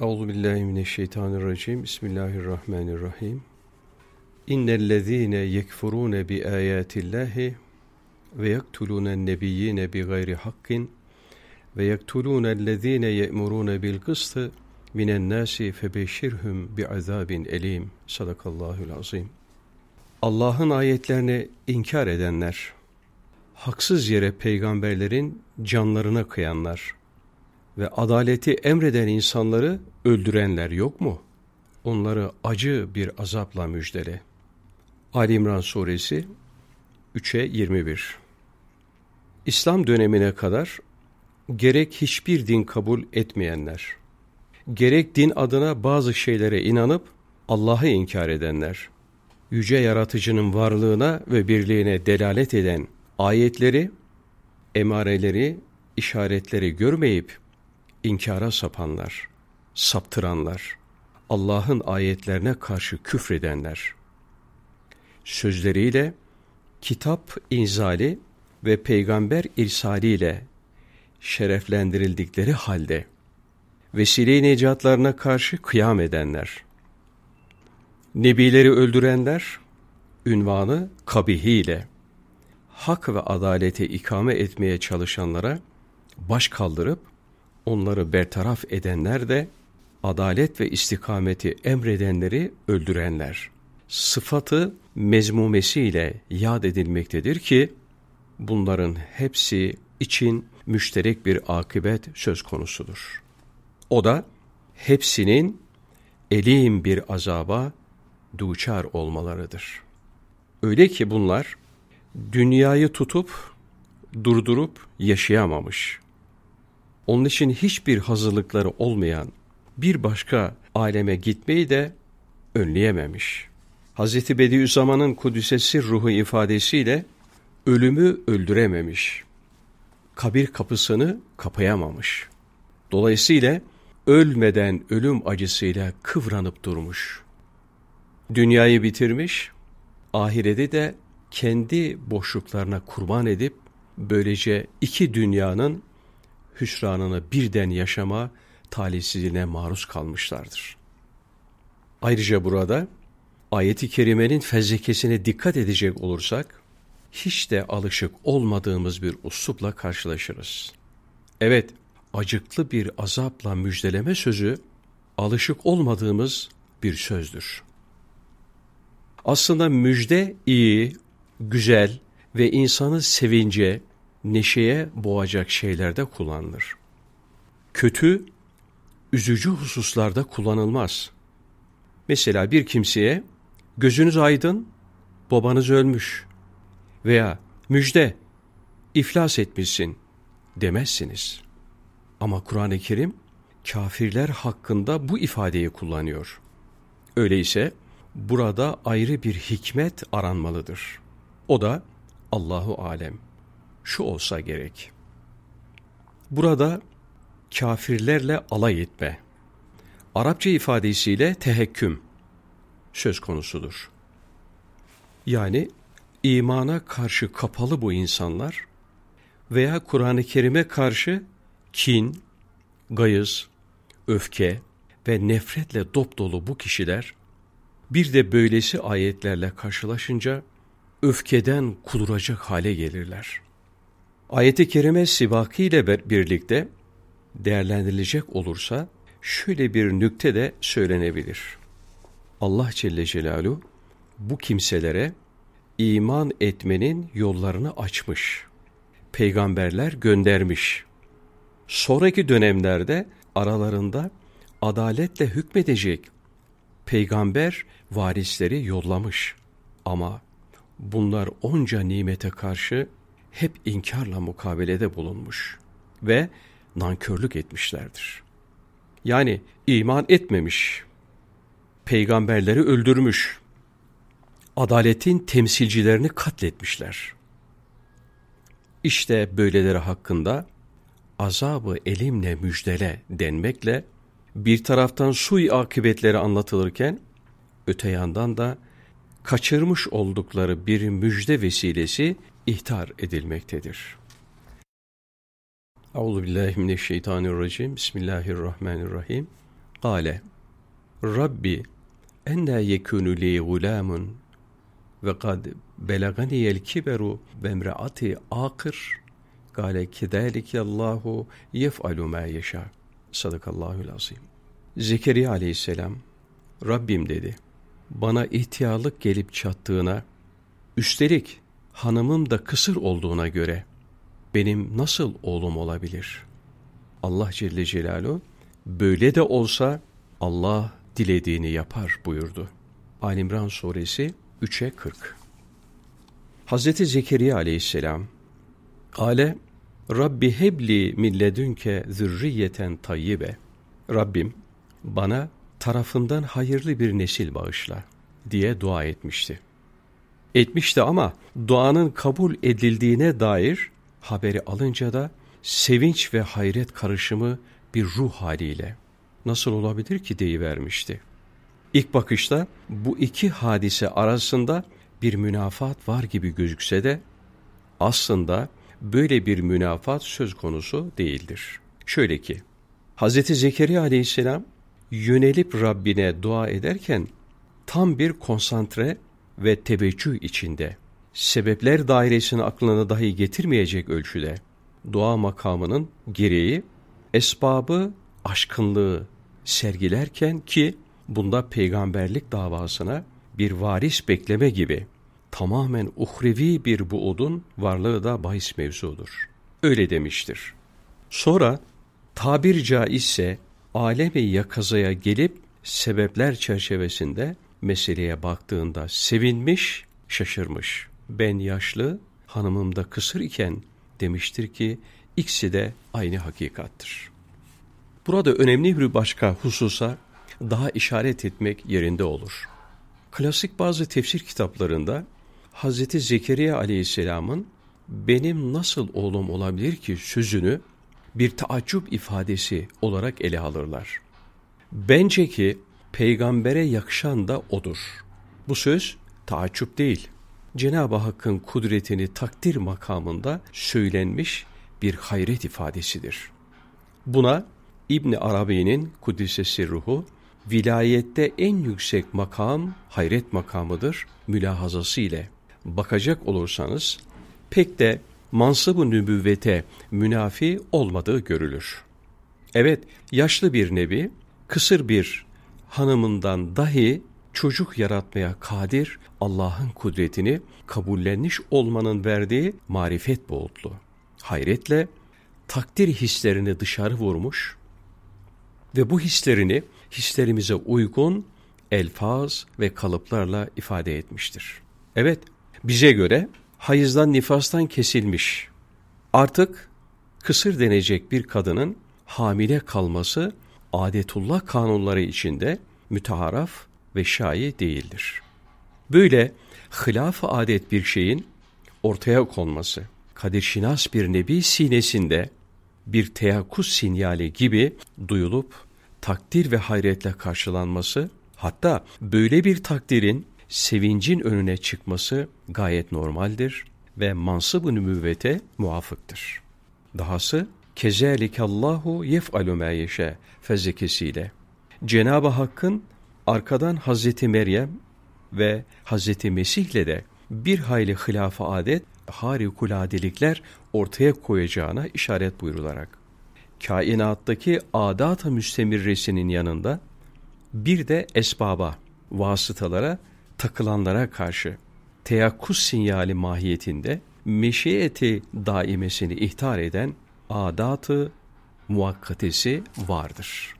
Euzu billahi mineşşeytanirracim. Bismillahirrahmanirrahim. İnnellezîne yekfurûne bi âyâtillâhi ve yektulûnen nebiyyîne bi gayri hakkin ve yektulûnellezîne ye'murûne bil kıstı minen nâsi febeşşirhum bi azâbin elîm. Sadakallahul azîm. Allah'ın ayetlerini inkar edenler, haksız yere peygamberlerin canlarına kıyanlar, ve adaleti emreden insanları öldürenler yok mu? Onları acı bir azapla müjdele. Ali İmran Suresi 3'e 21 İslam dönemine kadar gerek hiçbir din kabul etmeyenler, gerek din adına bazı şeylere inanıp Allah'ı inkar edenler, yüce yaratıcının varlığına ve birliğine delalet eden ayetleri, emareleri, işaretleri görmeyip inkara sapanlar, saptıranlar, Allah'ın ayetlerine karşı küfredenler, sözleriyle kitap inzali ve peygamber irsaliyle şereflendirildikleri halde vesile-i necatlarına karşı kıyam edenler, nebileri öldürenler, ünvanı kabihiyle, hak ve adalete ikame etmeye çalışanlara baş kaldırıp onları bertaraf edenler de adalet ve istikameti emredenleri öldürenler. Sıfatı mezmumesiyle yad edilmektedir ki bunların hepsi için müşterek bir akıbet söz konusudur. O da hepsinin elim bir azaba duçar olmalarıdır. Öyle ki bunlar dünyayı tutup durdurup yaşayamamış onun için hiçbir hazırlıkları olmayan bir başka aleme gitmeyi de önleyememiş. Hz. Bediüzzaman'ın Kudüs'esi ruhu ifadesiyle ölümü öldürememiş. Kabir kapısını kapayamamış. Dolayısıyla ölmeden ölüm acısıyla kıvranıp durmuş. Dünyayı bitirmiş, ahirede de kendi boşluklarına kurban edip böylece iki dünyanın hüsranını birden yaşama talihsizliğine maruz kalmışlardır. Ayrıca burada ayeti kerimenin fezlekesine dikkat edecek olursak, hiç de alışık olmadığımız bir uslupla karşılaşırız. Evet, acıklı bir azapla müjdeleme sözü, alışık olmadığımız bir sözdür. Aslında müjde iyi, güzel ve insanı sevince, neşeye boğacak şeylerde kullanılır. Kötü, üzücü hususlarda kullanılmaz. Mesela bir kimseye gözünüz aydın, babanız ölmüş veya müjde, iflas etmişsin demezsiniz. Ama Kur'an-ı Kerim kafirler hakkında bu ifadeyi kullanıyor. Öyleyse burada ayrı bir hikmet aranmalıdır. O da Allahu alem şu olsa gerek. Burada kafirlerle alay etme, Arapça ifadesiyle tehekküm söz konusudur. Yani imana karşı kapalı bu insanlar veya Kur'an-ı Kerim'e karşı kin, gayız, öfke ve nefretle dop dolu bu kişiler bir de böylesi ayetlerle karşılaşınca öfkeden kuduracak hale gelirler. Ayet-i Kerime sibaki ile birlikte değerlendirilecek olursa şöyle bir nükte de söylenebilir. Allah Celle Celaluhu bu kimselere iman etmenin yollarını açmış. Peygamberler göndermiş. Sonraki dönemlerde aralarında adaletle hükmedecek peygamber varisleri yollamış. Ama bunlar onca nimete karşı hep inkarla mukabelede bulunmuş ve nankörlük etmişlerdir. Yani iman etmemiş, peygamberleri öldürmüş, adaletin temsilcilerini katletmişler. İşte böyleleri hakkında azabı elimle müjdele denmekle bir taraftan sui akıbetleri anlatılırken öte yandan da kaçırmış oldukları bir müjde vesilesi ihtar edilmektedir. Euzu billahi mineşşeytanirracim. Bismillahirrahmanirrahim. Kale Rabbi enna yekunu li gulamun ve kad belaganiyel kiberu ve emraati akır Gale kedalike Allahu yef'alu ma yeşâ. Sadakallahul azim. Zekeriya aleyhisselam Rabbim dedi. Bana ihtiyarlık gelip çattığına, üstelik hanımım da kısır olduğuna göre benim nasıl oğlum olabilir? Allah Celle Celaluhu böyle de olsa Allah dilediğini yapar buyurdu. Alimran suresi 3'e 40. Hazreti Zekeriya aleyhisselam Kale Rabbi hebli milledünke zürriyeten tayyibe. Rabbim bana tarafından hayırlı bir nesil bağışla diye dua etmişti. Etmişti ama duanın kabul edildiğine dair haberi alınca da sevinç ve hayret karışımı bir ruh haliyle nasıl olabilir ki deyivermişti. İlk bakışta bu iki hadise arasında bir münafat var gibi gözükse de aslında böyle bir münafat söz konusu değildir. Şöyle ki, Hz. Zekeriya aleyhisselam yönelip Rabbine dua ederken tam bir konsantre ve teveccüh içinde, sebepler dairesini aklına dahi getirmeyecek ölçüde, dua makamının gereği, esbabı, aşkınlığı sergilerken ki bunda peygamberlik davasına bir varis bekleme gibi tamamen uhrevi bir buudun varlığı da bahis mevzudur. Öyle demiştir. Sonra tabir caizse alemi yakazaya gelip sebepler çerçevesinde meseleye baktığında sevinmiş, şaşırmış. Ben yaşlı, hanımım da kısır iken demiştir ki ikisi de aynı hakikattır. Burada önemli bir başka hususa daha işaret etmek yerinde olur. Klasik bazı tefsir kitaplarında Hazreti Zekeriya aleyhisselamın benim nasıl oğlum olabilir ki sözünü bir taaccüp ifadesi olarak ele alırlar. Bence ki peygambere yakışan da odur. Bu söz taaccüp değil. Cenab-ı Hakk'ın kudretini takdir makamında söylenmiş bir hayret ifadesidir. Buna İbni Arabi'nin Kudüs'esi ruhu vilayette en yüksek makam hayret makamıdır mülahazası ile bakacak olursanız pek de mansıb-ı nübüvvete münafi olmadığı görülür. Evet, yaşlı bir nebi, kısır bir hanımından dahi çocuk yaratmaya kadir Allah'ın kudretini kabullenmiş olmanın verdiği marifet boğutlu. Hayretle takdir hislerini dışarı vurmuş ve bu hislerini hislerimize uygun elfaz ve kalıplarla ifade etmiştir. Evet, bize göre hayızdan nifastan kesilmiş. Artık kısır denecek bir kadının hamile kalması adetullah kanunları içinde müteharaf ve şayi değildir. Böyle hilaf adet bir şeyin ortaya konması, kadirşinas bir nebi sinesinde bir teyakkuz sinyali gibi duyulup takdir ve hayretle karşılanması, hatta böyle bir takdirin sevincin önüne çıkması gayet normaldir ve mansıb-ı nübüvvete muvafıktır. Dahası kezelikallahu yef'alu ma yeşe fezekesiyle. Cenab-ı Hakk'ın arkadan Hazreti Meryem ve Hazreti Mesih'le de bir hayli hilaf adet harikuladelikler ortaya koyacağına işaret buyurularak kainattaki adat-ı müstemirresinin yanında bir de esbaba, vasıtalara takılanlara karşı teyakkuz sinyali mahiyetinde meşiyeti daimesini ihtar eden adatı muvakkatesi vardır.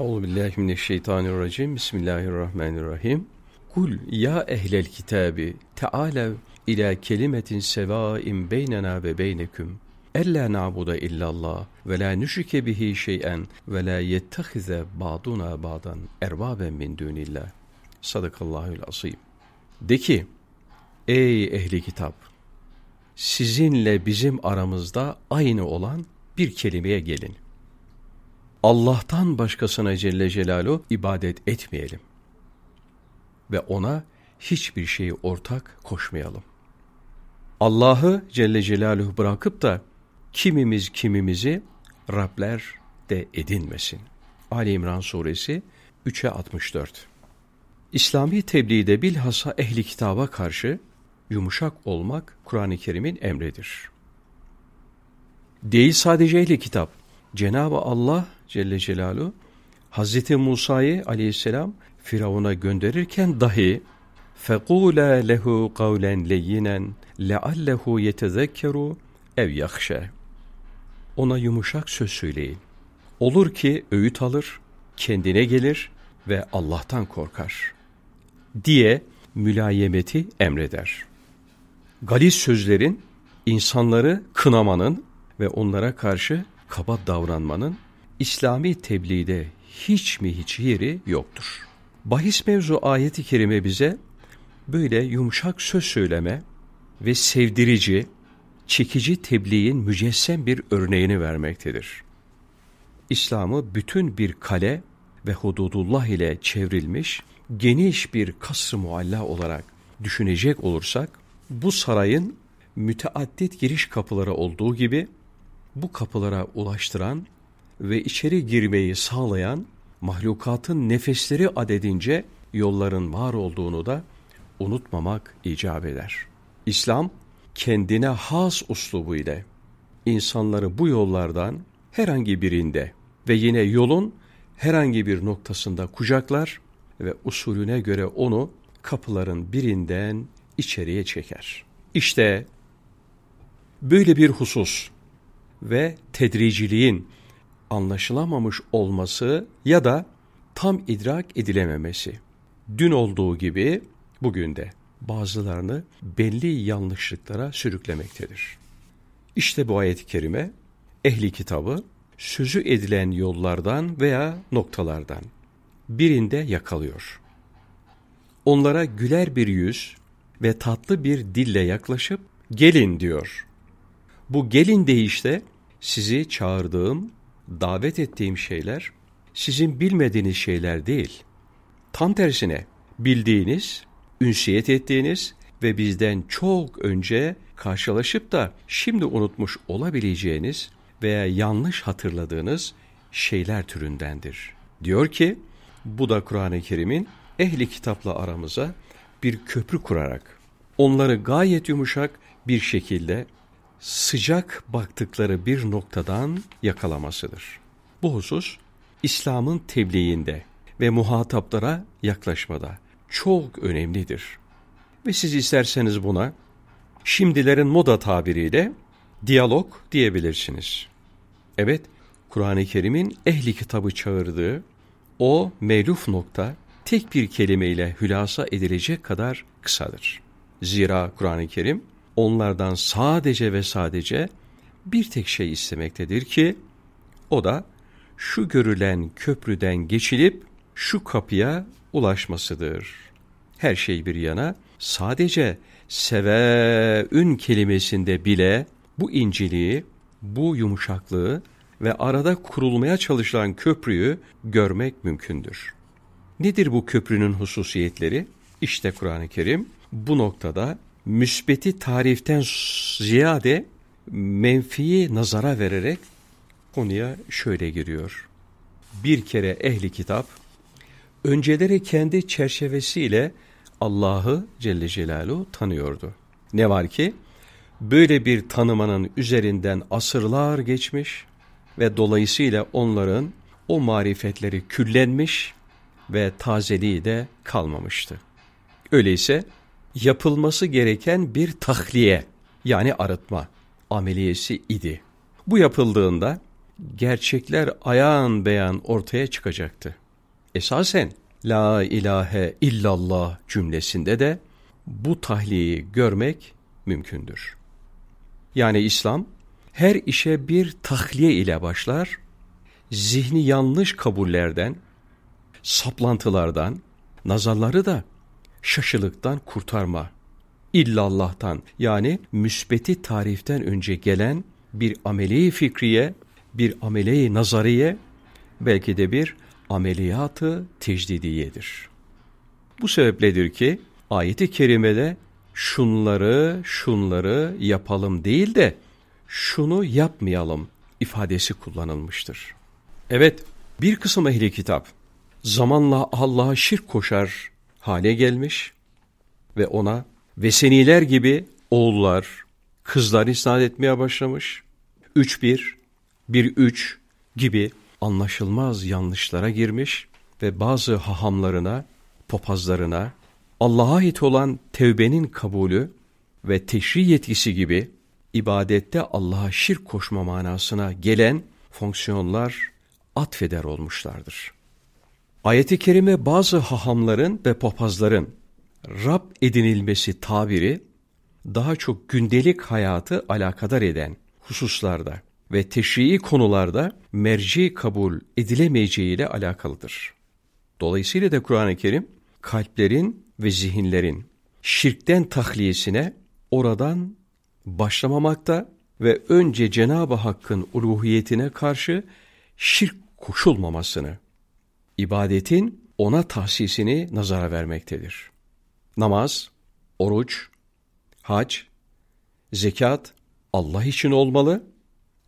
Euzubillahimineşşeytanirracim. Bismillahirrahmanirrahim. Kul ya ehlel kitabi tealev ila kelimetin sevain beynena ve beyneküm Ella na'budu illallah ve la nüşrike bihi şey'en ve la yettehize ba'duna ba'dan erbaben min dunillah. Sadakallahül azim. De ki, ey ehli kitap, sizinle bizim aramızda aynı olan bir kelimeye gelin. Allah'tan başkasına Celle Celaluhu ibadet etmeyelim. Ve ona hiçbir şeyi ortak koşmayalım. Allah'ı Celle Celaluhu bırakıp da kimimiz kimimizi Rabler, de edinmesin. Ali İmran suresi 3'e 64 İslami tebliğde bilhassa ehli kitaba karşı yumuşak olmak Kur'an-ı Kerim'in emridir. Değil sadece ehli kitap. Cenab-ı Allah Celle Celaluhu Hazreti Musa'yı aleyhisselam Firavun'a gönderirken dahi فَقُولَا لَهُ قَوْلًا لَيِّنًا لَعَلَّهُ يَتَذَكَّرُ ev yakşe. Ona yumuşak söz söyleyin. Olur ki öğüt alır, kendine gelir ve Allah'tan korkar. Diye mülayemeti emreder. Galis sözlerin insanları kınamanın ve onlara karşı kaba davranmanın İslami tebliğde hiç mi hiç yeri yoktur. Bahis mevzu ayeti kerime bize böyle yumuşak söz söyleme ve sevdirici, çekici tebliğin mücessem bir örneğini vermektedir. İslam'ı bütün bir kale ve hududullah ile çevrilmiş geniş bir kasr-ı mualla olarak düşünecek olursak, bu sarayın müteaddit giriş kapıları olduğu gibi bu kapılara ulaştıran ve içeri girmeyi sağlayan mahlukatın nefesleri adedince yolların var olduğunu da unutmamak icap eder. İslam kendine has uslubu ile insanları bu yollardan herhangi birinde ve yine yolun herhangi bir noktasında kucaklar ve usulüne göre onu kapıların birinden içeriye çeker. İşte böyle bir husus ve tedriciliğin anlaşılamamış olması ya da tam idrak edilememesi. Dün olduğu gibi bugün de bazılarını belli yanlışlıklara sürüklemektedir. İşte bu ayet-i kerime ehli kitabı sözü edilen yollardan veya noktalardan birinde yakalıyor. Onlara güler bir yüz ve tatlı bir dille yaklaşıp gelin diyor. Bu gelin deyişte sizi çağırdığım, davet ettiğim şeyler sizin bilmediğiniz şeyler değil. Tam tersine bildiğiniz, ünsiyet ettiğiniz ve bizden çok önce karşılaşıp da şimdi unutmuş olabileceğiniz veya yanlış hatırladığınız şeyler türündendir. Diyor ki bu da Kur'an-ı Kerim'in ehli kitapla aramıza bir köprü kurarak onları gayet yumuşak bir şekilde sıcak baktıkları bir noktadan yakalamasıdır. Bu husus İslam'ın tebliğinde ve muhataplara yaklaşmada çok önemlidir. Ve siz isterseniz buna şimdilerin moda tabiriyle diyalog diyebilirsiniz. Evet, Kur'an-ı Kerim'in ehli kitabı çağırdığı o meluf nokta tek bir kelimeyle hülasa edilecek kadar kısadır. Zira Kur'an-ı Kerim onlardan sadece ve sadece bir tek şey istemektedir ki o da şu görülen köprüden geçilip şu kapıya ulaşmasıdır. Her şey bir yana sadece seveün kelimesinde bile bu inceliği, bu yumuşaklığı ve arada kurulmaya çalışılan köprüyü görmek mümkündür. Nedir bu köprünün hususiyetleri? İşte Kur'an-ı Kerim bu noktada müsbeti tariften ziyade menfiyi nazara vererek konuya şöyle giriyor. Bir kere ehli kitap önceleri kendi çerçevesiyle Allah'ı Celle Celaluhu tanıyordu. Ne var ki böyle bir tanımanın üzerinden asırlar geçmiş ve dolayısıyla onların o marifetleri küllenmiş ve tazeliği de kalmamıştı. Öyleyse yapılması gereken bir tahliye yani arıtma ameliyesi idi. Bu yapıldığında gerçekler ayağın beyan ortaya çıkacaktı. Esasen La ilahe illallah cümlesinde de bu tahliyeyi görmek mümkündür. Yani İslam her işe bir tahliye ile başlar, zihni yanlış kabullerden, saplantılardan, nazarları da şaşılıktan kurtarma, illallah'tan yani müsbeti tariften önce gelen bir ameli fikriye, bir ameli nazariye, belki de bir ameliyatı tecdidiyedir. Bu sebepledir ki ayeti kerimede şunları şunları yapalım değil de şunu yapmayalım ifadesi kullanılmıştır. Evet, bir kısım ehli kitap zamanla Allah'a şirk koşar hale gelmiş ve ona veseniler gibi oğullar, kızlar isnat etmeye başlamış. Üç bir, bir üç gibi anlaşılmaz yanlışlara girmiş ve bazı hahamlarına, popazlarına Allah'a ait olan tevbenin kabulü ve teşri yetkisi gibi ibadette Allah'a şirk koşma manasına gelen fonksiyonlar atfeder olmuşlardır. Ayet-i kerime bazı hahamların ve papazların Rab edinilmesi tabiri daha çok gündelik hayatı alakadar eden hususlarda ve teşrii konularda merci kabul edilemeyeceği ile alakalıdır. Dolayısıyla da Kur'an-ı Kerim kalplerin ve zihinlerin şirkten tahliyesine oradan başlamamakta ve önce Cenab-ı Hakk'ın uluhiyetine karşı şirk koşulmamasını, ibadetin ona tahsisini nazara vermektedir. Namaz, oruç, hac, zekat Allah için olmalı,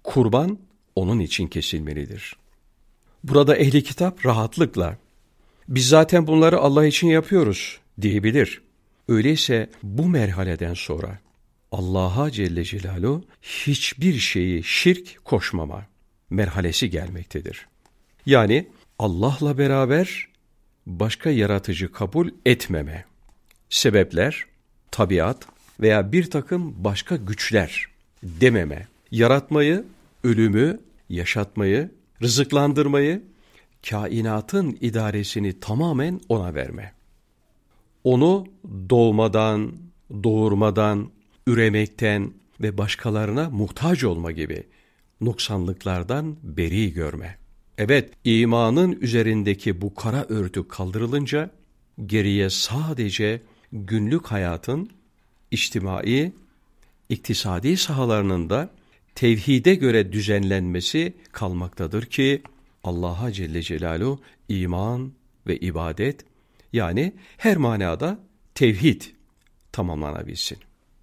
kurban onun için kesilmelidir. Burada ehli kitap rahatlıkla biz zaten bunları Allah için yapıyoruz diyebilir. Öyleyse bu merhaleden sonra Allah'a Celle Celaluhu hiçbir şeyi şirk koşmama merhalesi gelmektedir. Yani Allah'la beraber başka yaratıcı kabul etmeme. Sebepler, tabiat veya bir takım başka güçler dememe. Yaratmayı, ölümü, yaşatmayı, rızıklandırmayı, kainatın idaresini tamamen ona verme. Onu doğmadan, doğurmadan, üremekten ve başkalarına muhtaç olma gibi noksanlıklardan beri görme. Evet, imanın üzerindeki bu kara örtü kaldırılınca geriye sadece günlük hayatın içtimai, iktisadi sahalarının da tevhide göre düzenlenmesi kalmaktadır ki Allah'a Celle Celaluhu iman ve ibadet yani her manada tevhid tamamlanabilsin.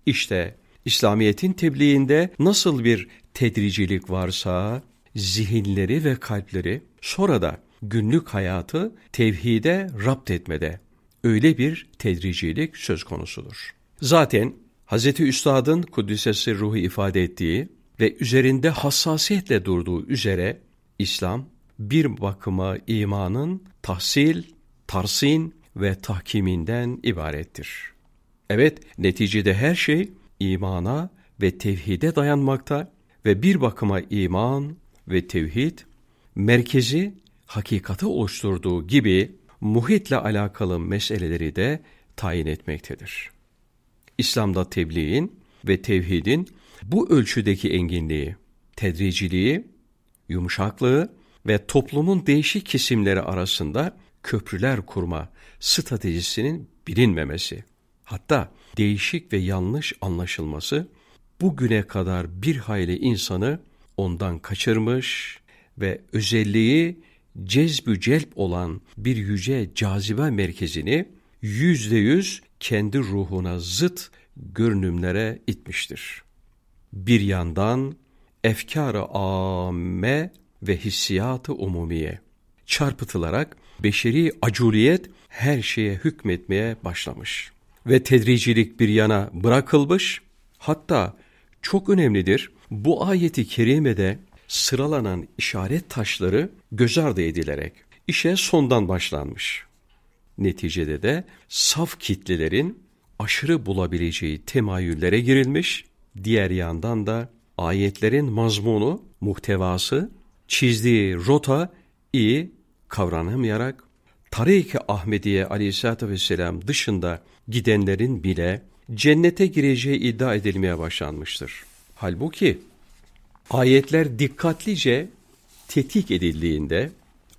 İşte İslamiyet'in tebliğinde nasıl bir tedricilik varsa zihinleri ve kalpleri sonra da günlük hayatı tevhide rapt etmede öyle bir tedricilik söz konusudur. Zaten Hz. Üstad'ın Kuddisesi ruhu ifade ettiği ve üzerinde hassasiyetle durduğu üzere İslam bir bakıma imanın tahsil, tarsin ve tahkiminden ibarettir. Evet, neticede her şey imana ve tevhide dayanmakta ve bir bakıma iman ve tevhid merkezi hakikati oluşturduğu gibi muhitle alakalı meseleleri de tayin etmektedir. İslam'da tebliğin ve tevhidin bu ölçüdeki enginliği, tedriciliği, yumuşaklığı ve toplumun değişik kesimleri arasında köprüler kurma stratejisinin bilinmemesi, hatta değişik ve yanlış anlaşılması bugüne kadar bir hayli insanı ondan kaçırmış ve özelliği cezbü celp olan bir yüce cazibe merkezini yüzde yüz kendi ruhuna zıt görünümlere itmiştir. Bir yandan efkar-ı âme ve hissiyatı umumiye çarpıtılarak beşeri acuriyet her şeye hükmetmeye başlamış ve tedricilik bir yana bırakılmış hatta çok önemlidir bu ayeti kerimede sıralanan işaret taşları göz ardı edilerek işe sondan başlanmış. Neticede de saf kitlelerin aşırı bulabileceği temayüllere girilmiş, diğer yandan da ayetlerin mazmunu, muhtevası, çizdiği rota iyi kavranamayarak Tarik-i Ahmediye aleyhissalatü vesselam dışında gidenlerin bile cennete gireceği iddia edilmeye başlanmıştır. Halbuki ayetler dikkatlice tetkik edildiğinde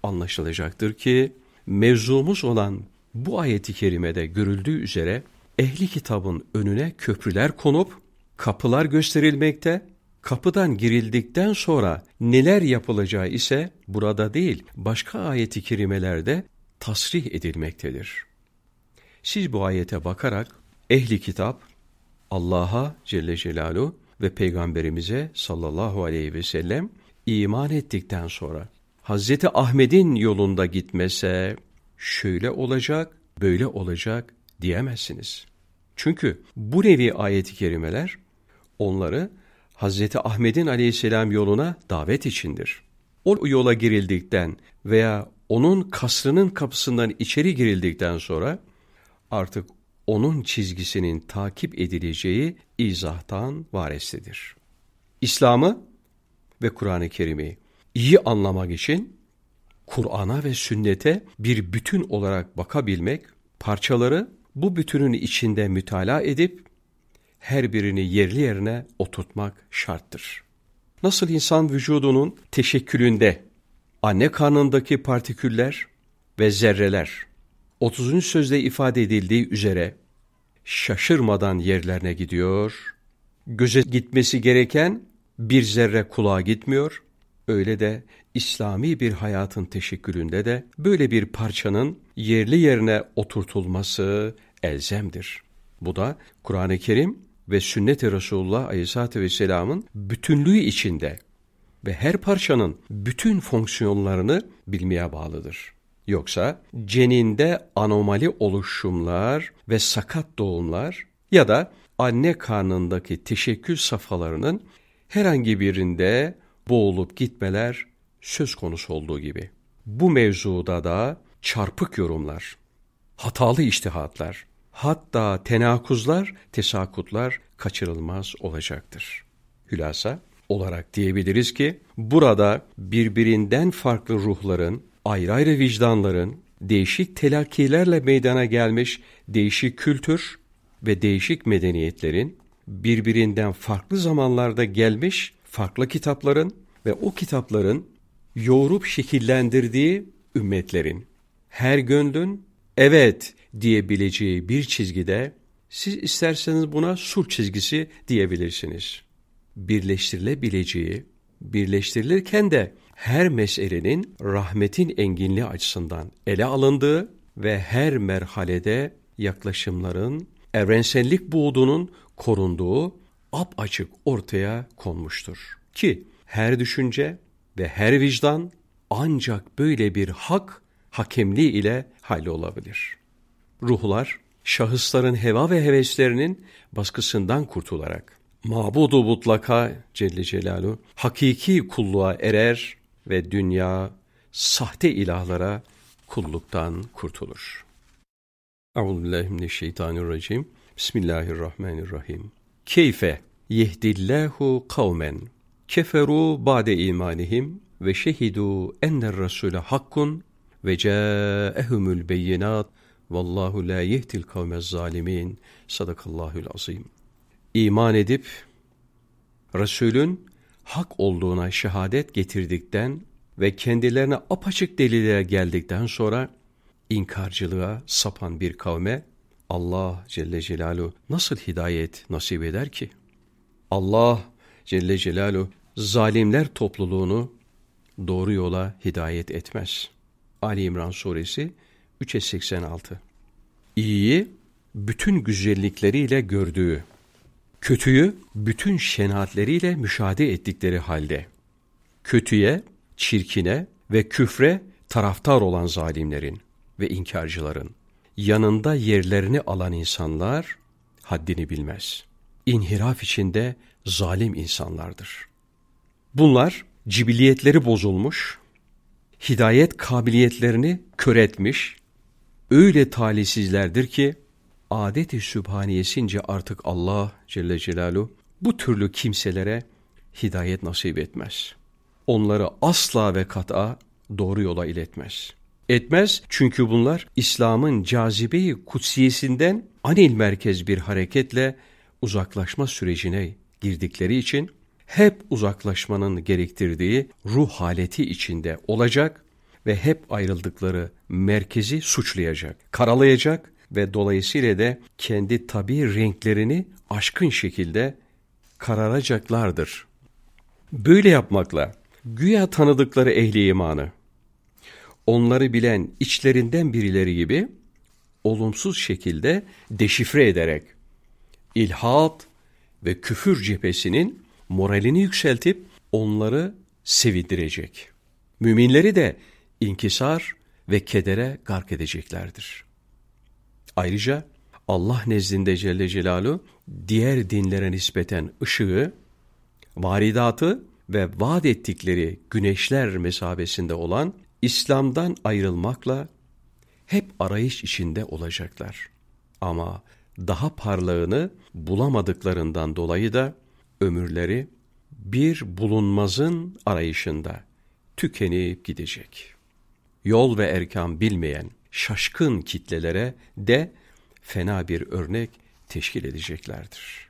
anlaşılacaktır ki mevzumuz olan bu ayeti kerimede görüldüğü üzere ehli kitabın önüne köprüler konup kapılar gösterilmekte, kapıdan girildikten sonra neler yapılacağı ise burada değil başka ayeti kerimelerde tasrih edilmektedir. Siz bu ayete bakarak ehli kitap Allah'a Celle Celaluhu ve Peygamberimize sallallahu aleyhi ve sellem iman ettikten sonra Hazreti Ahmet'in yolunda gitmese şöyle olacak, böyle olacak diyemezsiniz. Çünkü bu nevi ayeti kerimeler onları Hazreti Ahmet'in aleyhisselam yoluna davet içindir. O yola girildikten veya onun kasrının kapısından içeri girildikten sonra artık onun çizgisinin takip edileceği izahtan varesidir. İslam'ı ve Kur'an-ı Kerim'i iyi anlamak için Kur'an'a ve sünnete bir bütün olarak bakabilmek, parçaları bu bütünün içinde mütalaa edip her birini yerli yerine oturtmak şarttır. Nasıl insan vücudunun teşekkülünde anne karnındaki partiküller ve zerreler 30. sözde ifade edildiği üzere şaşırmadan yerlerine gidiyor, göze gitmesi gereken bir zerre kulağa gitmiyor, öyle de İslami bir hayatın teşekkülünde de böyle bir parçanın yerli yerine oturtulması elzemdir. Bu da Kur'an-ı Kerim ve sünnet-i Resulullah Aleyhisselatü Vesselam'ın bütünlüğü içinde ve her parçanın bütün fonksiyonlarını bilmeye bağlıdır. Yoksa ceninde anomali oluşumlar ve sakat doğumlar ya da anne karnındaki teşekkül safhalarının herhangi birinde boğulup gitmeler söz konusu olduğu gibi. Bu mevzuda da çarpık yorumlar, hatalı iştihatlar, hatta tenakuzlar, tesakutlar kaçırılmaz olacaktır. Hülasa olarak diyebiliriz ki burada birbirinden farklı ruhların, ayrı ayrı vicdanların, değişik telakkilerle meydana gelmiş değişik kültür ve değişik medeniyetlerin birbirinden farklı zamanlarda gelmiş farklı kitapların ve o kitapların yoğurup şekillendirdiği ümmetlerin her gönlün evet diyebileceği bir çizgide siz isterseniz buna sur çizgisi diyebilirsiniz. Birleştirilebileceği, birleştirilirken de her meselenin rahmetin enginliği açısından ele alındığı ve her merhalede yaklaşımların evrensellik buğdunun korunduğu ap açık ortaya konmuştur. Ki her düşünce ve her vicdan ancak böyle bir hak hakemliği ile hallolabilir. Ruhlar, şahısların heva ve heveslerinin baskısından kurtularak, mabudu mutlaka Celle Celaluhu, hakiki kulluğa erer ve dünya sahte ilahlara kulluktan kurtulur. Euzubillahimineşşeytanirracim. Bismillahirrahmanirrahim. Keyfe yehdillahu kavmen keferu ba'de imanihim ve şehidu enner rasule hakkun ve câehumul beyinat vallahu la yehdil kavmez zalimin sadakallahul azim. İman edip Resulün hak olduğuna şehadet getirdikten ve kendilerine apaçık delillere geldikten sonra inkarcılığa sapan bir kavme Allah Celle Celaluhu nasıl hidayet nasip eder ki? Allah Celle Celaluhu zalimler topluluğunu doğru yola hidayet etmez. Ali İmran suresi 3'e 86 İyiyi bütün güzellikleriyle gördüğü, kötüyü bütün şenatleriyle müşahede ettikleri halde, kötüye, çirkine ve küfre taraftar olan zalimlerin ve inkarcıların yanında yerlerini alan insanlar haddini bilmez. İnhiraf içinde zalim insanlardır. Bunlar cibiliyetleri bozulmuş, hidayet kabiliyetlerini kör etmiş, öyle talihsizlerdir ki adeti sübhaniyesince artık Allah Celle Celaluhu bu türlü kimselere hidayet nasip etmez. Onları asla ve kat'a doğru yola iletmez. Etmez çünkü bunlar İslam'ın cazibeyi kutsiyesinden anil merkez bir hareketle uzaklaşma sürecine girdikleri için hep uzaklaşmanın gerektirdiği ruh haleti içinde olacak ve hep ayrıldıkları merkezi suçlayacak, karalayacak ve dolayısıyla da kendi tabi renklerini aşkın şekilde kararacaklardır. Böyle yapmakla güya tanıdıkları ehli imanı, onları bilen içlerinden birileri gibi olumsuz şekilde deşifre ederek ilhat ve küfür cephesinin moralini yükseltip onları sevindirecek. Müminleri de inkisar ve kedere gark edeceklerdir. Ayrıca Allah nezdinde Celle Celalu diğer dinlere nispeten ışığı, varidatı ve vaat ettikleri güneşler mesabesinde olan İslam'dan ayrılmakla hep arayış içinde olacaklar. Ama daha parlağını bulamadıklarından dolayı da ömürleri bir bulunmazın arayışında tükenip gidecek. Yol ve erkan bilmeyen şaşkın kitlelere de fena bir örnek teşkil edeceklerdir.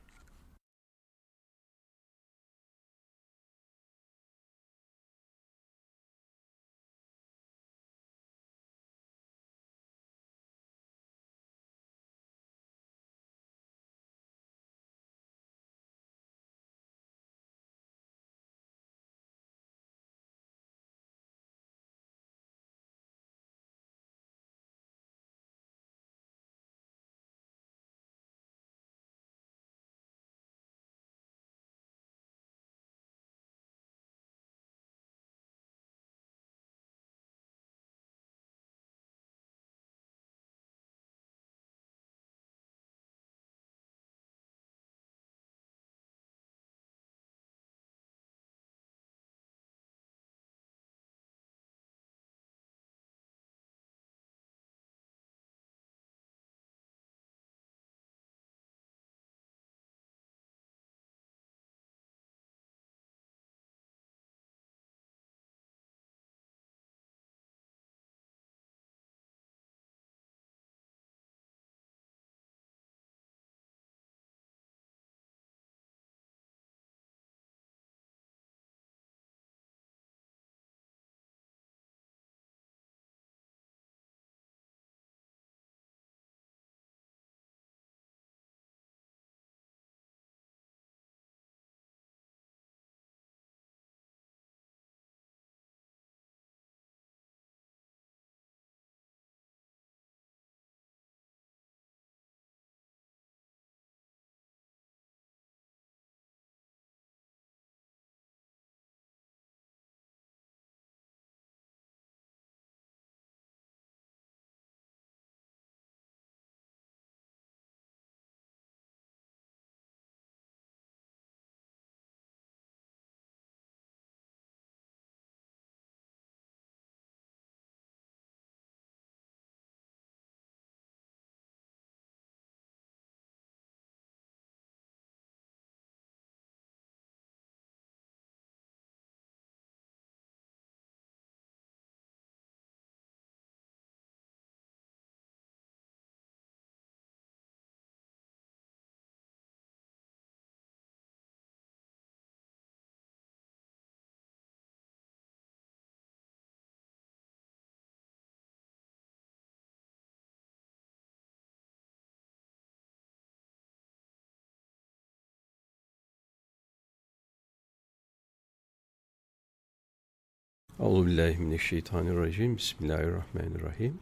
Euzubillahimineşşeytanirracim. Bismillahirrahmanirrahim.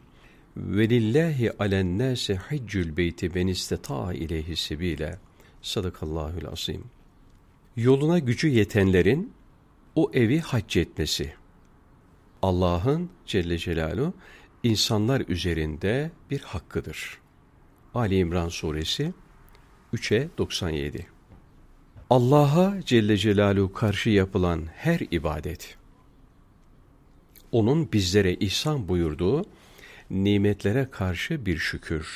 Ve lillahi alen nase haccül beyti ben isteta'a ileyhi sebile. Sadakallahül azim. Yoluna gücü yetenlerin o evi hac etmesi. Allah'ın Celle Celaluhu insanlar üzerinde bir hakkıdır. Ali İmran suresi 3'e 97. Allah'a Celle Celaluhu karşı yapılan her ibadet onun bizlere ihsan buyurduğu nimetlere karşı bir şükür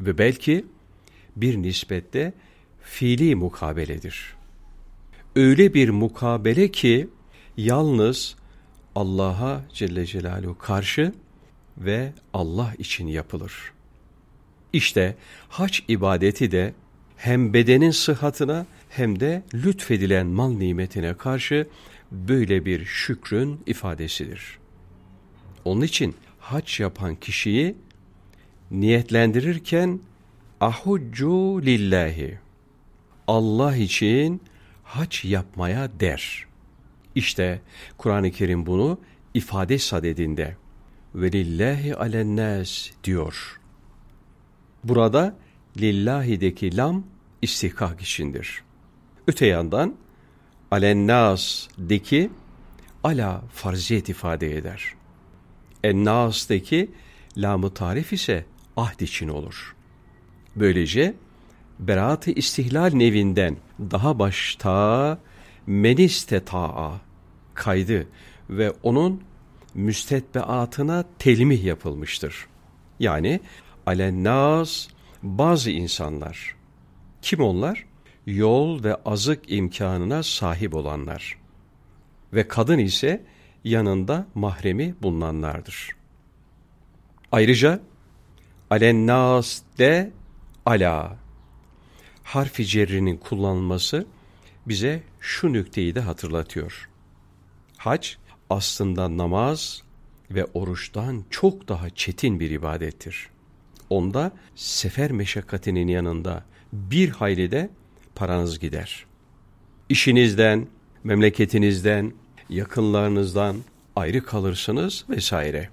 ve belki bir nispette fiili mukabeledir. Öyle bir mukabele ki yalnız Allah'a Celle Celaluhu karşı ve Allah için yapılır. İşte hac ibadeti de hem bedenin sıhhatına hem de lütfedilen mal nimetine karşı böyle bir şükrün ifadesidir. Onun için hac yapan kişiyi niyetlendirirken ahuccu lillahi Allah için hac yapmaya der. İşte Kur'an-ı Kerim bunu ifade sadedinde ve lillahi alennâs diyor. Burada lillahi'deki lam istihkak içindir. Öte yandan alennâs'deki ala farziyet ifade eder. En-Nas'taki lam tarif ise ahd için olur. Böylece beraat-ı istihlal nevinden daha başta menisteta'a kaydı ve onun müstetbeatına telmih yapılmıştır. Yani alennaz bazı insanlar. Kim onlar? Yol ve azık imkanına sahip olanlar. Ve kadın ise yanında mahremi bulunanlardır. Ayrıca alennaz de ala harfi cerrinin kullanılması bize şu nükteyi de hatırlatıyor. Hac aslında namaz ve oruçtan çok daha çetin bir ibadettir. Onda sefer meşakkatinin yanında bir hayli de paranız gider. İşinizden, memleketinizden, yakınlarınızdan ayrı kalırsınız vesaire.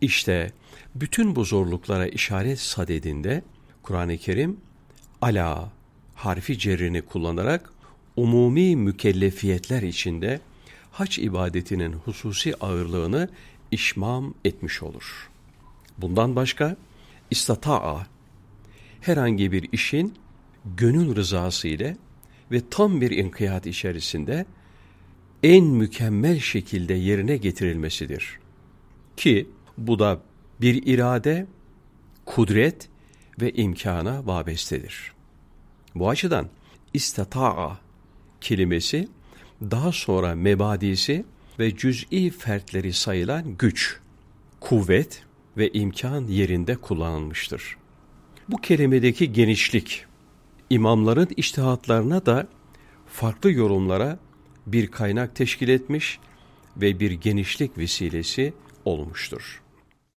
İşte bütün bu zorluklara işaret sadedinde Kur'an-ı Kerim ala harfi cerrini kullanarak umumi mükellefiyetler içinde hac ibadetinin hususi ağırlığını işmam etmiş olur. Bundan başka istata'a herhangi bir işin gönül rızası ile ve tam bir inkiyat içerisinde en mükemmel şekilde yerine getirilmesidir. Ki bu da bir irade, kudret ve imkana vabestedir. Bu açıdan istata'a kelimesi daha sonra mebadisi ve cüz'i fertleri sayılan güç, kuvvet ve imkan yerinde kullanılmıştır. Bu kelimedeki genişlik, imamların iştihatlarına da farklı yorumlara bir kaynak teşkil etmiş ve bir genişlik vesilesi olmuştur.